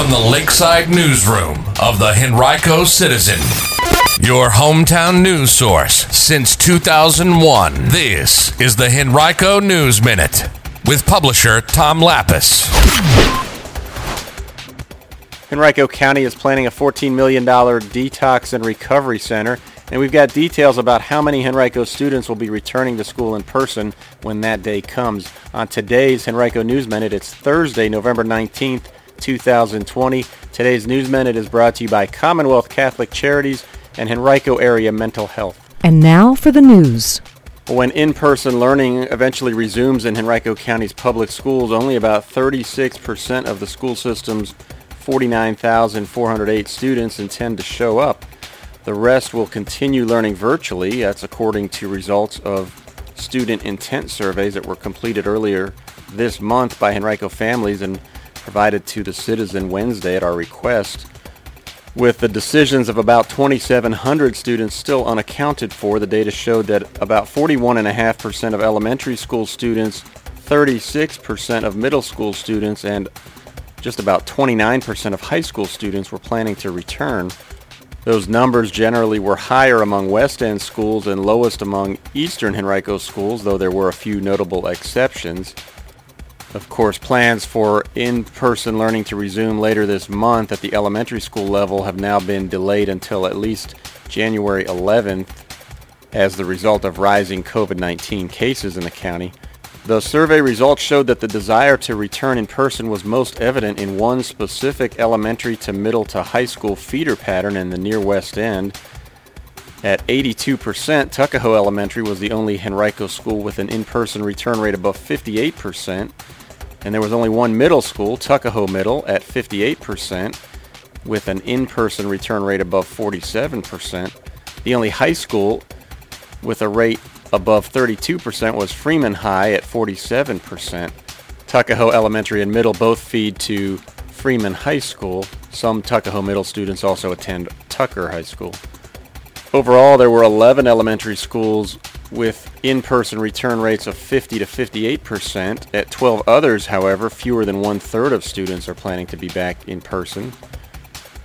from the Lakeside Newsroom of the Henrico Citizen, your hometown news source since 2001. This is the Henrico News Minute with publisher Tom Lappas. Henrico County is planning a $14 million detox and recovery center, and we've got details about how many Henrico students will be returning to school in person when that day comes. On today's Henrico News Minute, it's Thursday, November 19th, 2020. Today's News Minute is brought to you by Commonwealth Catholic Charities and Henrico Area Mental Health. And now for the news. When in-person learning eventually resumes in Henrico County's public schools, only about 36% of the school system's 49,408 students intend to show up. The rest will continue learning virtually. That's according to results of student intent surveys that were completed earlier this month by Henrico families and provided to the Citizen Wednesday at our request. With the decisions of about 2,700 students still unaccounted for, the data showed that about 41.5% of elementary school students, 36% of middle school students, and just about 29% of high school students were planning to return. Those numbers generally were higher among West End schools and lowest among Eastern Henrico schools, though there were a few notable exceptions. Of course, plans for in-person learning to resume later this month at the elementary school level have now been delayed until at least January 11th as the result of rising COVID-19 cases in the county. The survey results showed that the desire to return in person was most evident in one specific elementary to middle to high school feeder pattern in the near West End. At 82%, Tuckahoe Elementary was the only Henrico school with an in-person return rate above 58%, and there was only one middle school, Tuckahoe Middle, at 58%, with an in-person return rate above 47%. The only high school with a rate above 32% was Freeman High at 47%. Tuckahoe Elementary and Middle both feed to Freeman High School. Some Tuckahoe Middle students also attend Tucker High School. Overall, there were 11 elementary schools with in-person return rates of 50 to 58%. At 12 others, however, fewer than one-third of students are planning to be back in person.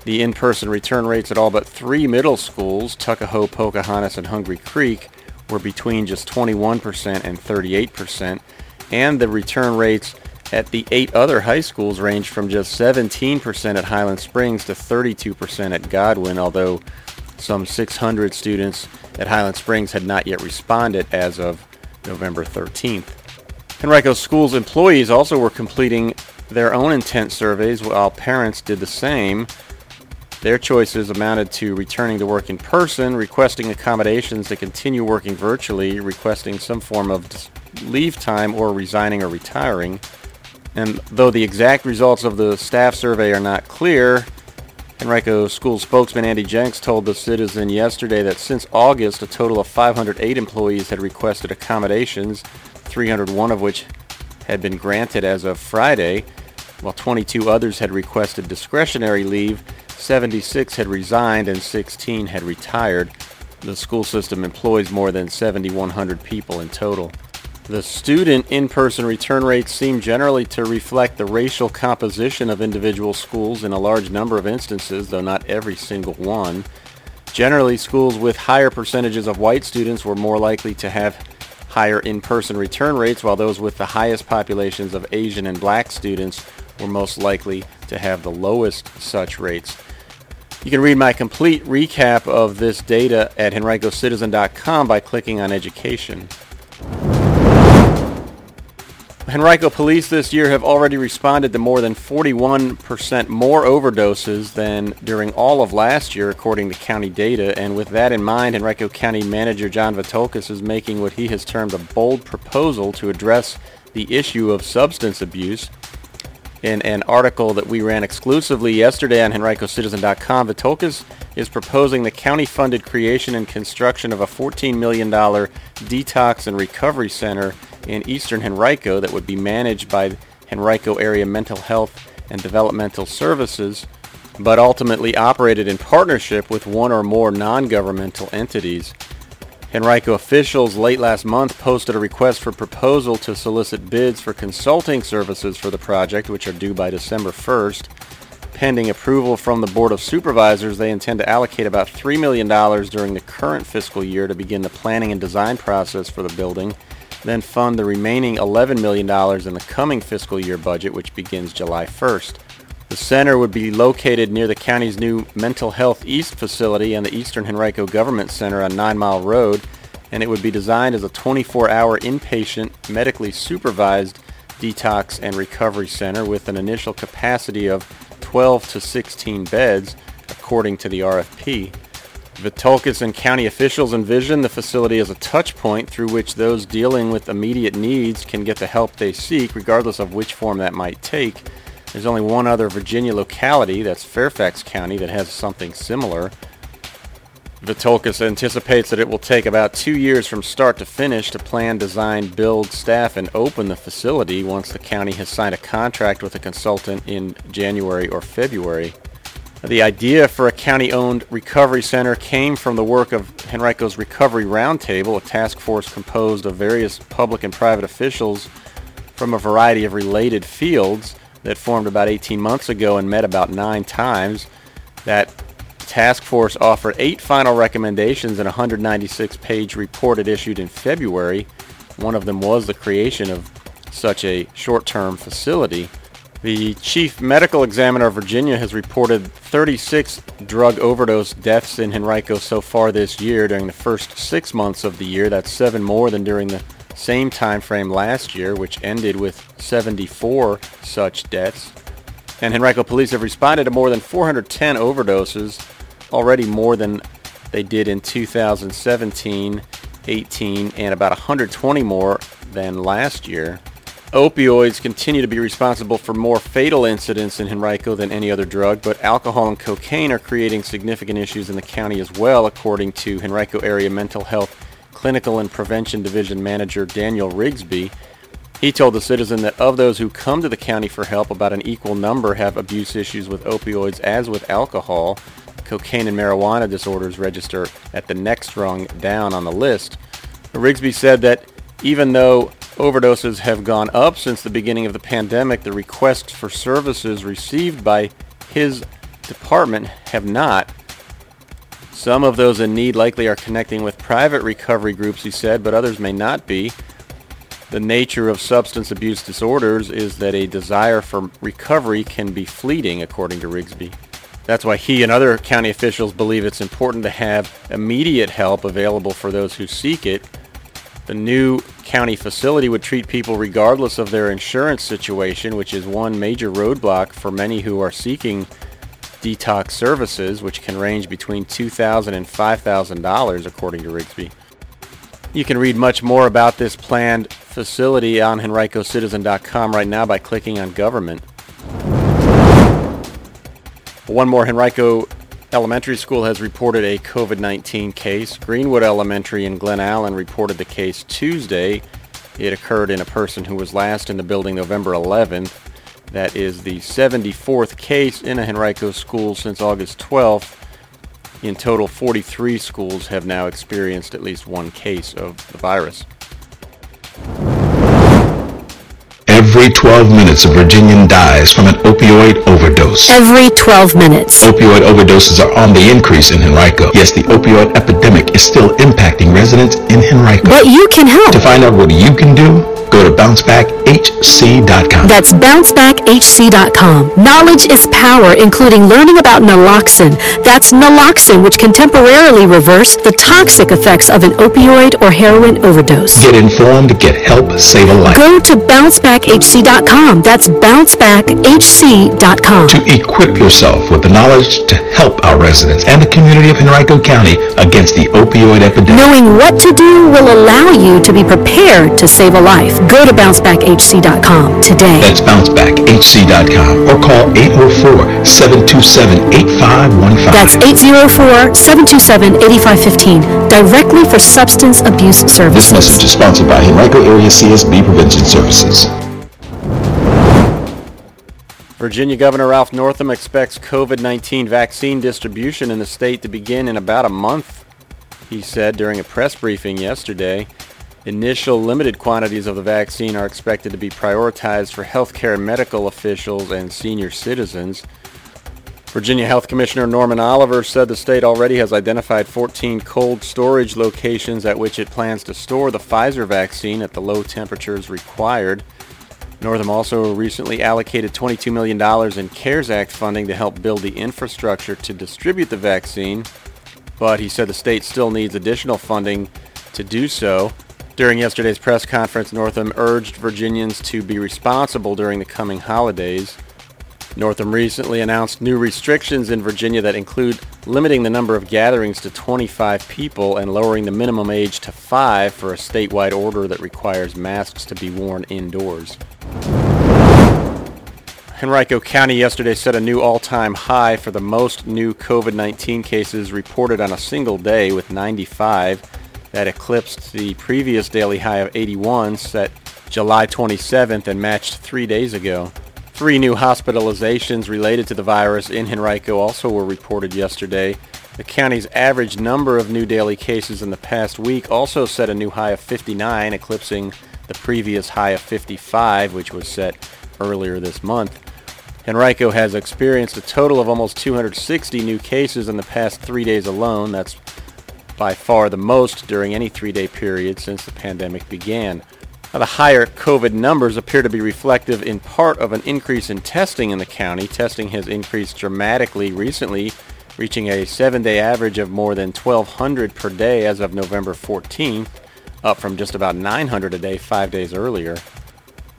The in-person return rates at all but three middle schools, Tuckahoe, Pocahontas, and Hungary Creek, were between just 21% and 38%, and the return rates at the eight other high schools ranged from just 17% at Highland Springs to 32% at Godwin, although some 600 students at Highland Springs had not yet responded as of November 13th. Henrico Schools employees also were completing their own intent surveys while parents did the same. Their choices amounted to returning to work in person, requesting accommodations to continue working virtually, requesting some form of leave time, or resigning or retiring. And though the exact results of the staff survey are not clear, Henrico School spokesman Andy Jenks told the Citizen yesterday that since August, a total of 508 employees had requested accommodations, 301 of which had been granted as of Friday, while 22 others had requested discretionary leave 76 had resigned and 16 had retired. The school system employs more than 7,100 people in total. The student in-person return rates seem generally to reflect the racial composition of individual schools in a large number of instances, though not every single one. Generally, schools with higher percentages of white students were more likely to have higher in-person return rates, while those with the highest populations of Asian and black students were most likely to have the lowest such rates. You can read my complete recap of this data at henricocitizen.com by clicking on education. Henrico police this year have already responded to more than 41% more overdoses than during all of last year, according to county data. And with that in mind, Henrico County Manager John Vithoulkas is making what he has termed a bold proposal to address the issue of substance abuse in an article that we ran exclusively yesterday on HenricoCitizen.com, Vithoulkas is proposing the county-funded creation and construction of a $14 million detox and recovery center in eastern Henrico that would be managed by Henrico Area Mental Health and Developmental Services, but ultimately operated in partnership with one or more non-governmental entities. Henrico officials late last month posted a request for proposal to solicit bids for consulting services for the project, which are due by December 1st. pending approval from the Board of Supervisors, they intend to allocate about $3 million during the current fiscal year to begin the planning and design process for the building, then fund the remaining $11 million in the coming fiscal year budget, which begins July 1st. The center would be located near the county's new Mental Health East facility and the Eastern Henrico Government Center on Nine Mile Road, and it would be designed as a 24-hour inpatient, medically supervised detox and recovery center with an initial capacity of 12 to 16 beds, according to the RFP. Vithoulkas and county officials envision the facility as a touch point through which those dealing with immediate needs can get the help they seek, regardless of which form that might take. There's only one other Virginia locality, that's Fairfax County, that has something similar. Vithoulkas anticipates that it will take about two years from start to finish to plan, design, build, staff, and open the facility once the county has signed a contract with a consultant in January or February. The idea for a county-owned recovery center came from the work of Henrico's Recovery Roundtable, a task force composed of various public and private officials from a variety of related fields that formed about 18 months ago and met about nine times. That task force offered eight final recommendations in a 196-page report it issued in February. One of them was the creation of such a short-term facility. The chief medical examiner of Virginia has reported 36 drug overdose deaths in Henrico so far this year during the first six months of the year. That's seven more than during the same time frame last year, which ended with 74 such deaths. And Henrico police have responded to more than 410 overdoses, already more than they did in 2017, 18, and about 120 more than last year. Opioids continue to be responsible for more fatal incidents in Henrico than any other drug, but alcohol and cocaine are creating significant issues in the county as well, according to Henrico Area Mental Health Clinical and Prevention Division Manager Daniel Rigsby. He told the citizen that of those who come to the county for help, about an equal number have abuse issues with opioids as with alcohol. Cocaine and marijuana disorders register at the next rung down on the list. Rigsby said that even though overdoses have gone up since the beginning of the pandemic, the requests for services received by his department have not. Some of those in need likely are connecting with private recovery groups, he said, but others may not be. The nature of substance abuse disorders is that a desire for recovery can be fleeting, according to Rigsby. That's why he and other county officials believe it's important to have immediate help available for those who seek it. The new county facility would treat people regardless of their insurance situation, which is one major roadblock for many who are seeking detox services, which can range between $2,000 and $5,000, according to Rigsby. You can read much more about this planned facility on henricocitizen.com right now by clicking on government. One more Henrico Elementary School has reported a COVID-19 case. Greenwood Elementary in Glen Allen reported the case Tuesday. It occurred in a person who was last in the building November 11th. That is the 74th case in a Henrico school since August 12th. In total, 43 schools have now experienced at least one case of the virus. Every 12 minutes, a Virginian dies from an opioid overdose. Every 12 minutes. Opioid overdoses are on the increase in Henrico. Yes, the opioid epidemic is still impacting residents in Henrico. But you can help. To find out what you can do, go to bouncebackhc.com. That's bouncebackhc.com. Knowledge is power, including learning about naloxone. That's naloxone, which can temporarily reverse the toxic effects of an opioid or heroin overdose. Get informed, get help, save a life. Go to bouncebackhc.com. That's bouncebackhc.com. To equip yourself with the knowledge to help our residents and the community of Henrico County against the opioid epidemic. Knowing what to do will allow you to be prepared to save a life. Go to bouncebackhc.com today. That's bouncebackhc.com or call 804-727-8515. That's 804-727-8515, directly for substance abuse services. This message is sponsored by Henrico Area CSB Prevention Services. Virginia Governor Ralph Northam expects COVID-19 vaccine distribution in the state to begin in about a month, he said during a press briefing yesterday. Initial limited quantities of the vaccine are expected to be prioritized for healthcare medical officials and senior citizens. Virginia Health Commissioner Norman Oliver said the state already has identified 14 cold storage locations at which it plans to store the Pfizer vaccine at the low temperatures required. Northam also recently allocated $22 million in CARES Act funding to help build the infrastructure to distribute the vaccine, but he said the state still needs additional funding to do so. During yesterday's press conference, Northam urged Virginians to be responsible during the coming holidays. Northam recently announced new restrictions in Virginia that include limiting the number of gatherings to 25 people and lowering the minimum age to 5 for a statewide order that requires masks to be worn indoors. Henrico County yesterday set a new all-time high for the most new COVID-19 cases reported on a single day with 95. That eclipsed the previous daily high of 81 set July 27th and matched three days ago. Three new hospitalizations related to the virus in Henrico also were reported yesterday. The county's average number of new daily cases in the past week also set a new high of 59, eclipsing the previous high of 55, which was set earlier this month. Henrico has experienced a total of almost 260 new cases in the past three days alone. That's by far the most during any three-day period since the pandemic began. The higher COVID numbers appear to be reflective in part of an increase in testing in the county. Testing has increased dramatically recently, reaching a seven-day average of more than 1,200 per day as of November 14th, up from just about 900 a day five days earlier.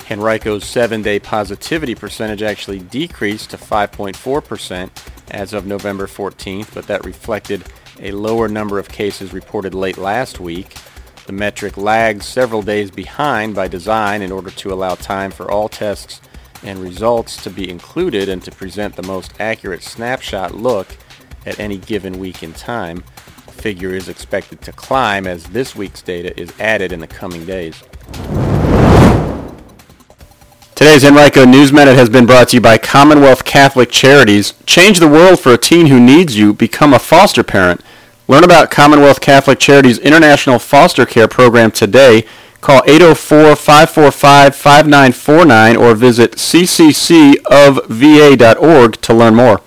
Henrico's seven-day positivity percentage actually decreased to 5.4% as of November 14th, but that reflected a lower number of cases reported late last week. The metric lags several days behind by design in order to allow time for all tests and results to be included and to present the most accurate snapshot look at any given week in time. The figure is expected to climb as this week's data is added in the coming days. Today's Henrico News Minute has been brought to you by Commonwealth Catholic Charities. Change the world for a teen who needs you. Become a foster parent. Learn about Commonwealth Catholic Charities International Foster Care Program today. Call 804-545-5949 or visit cccofva.org to learn more.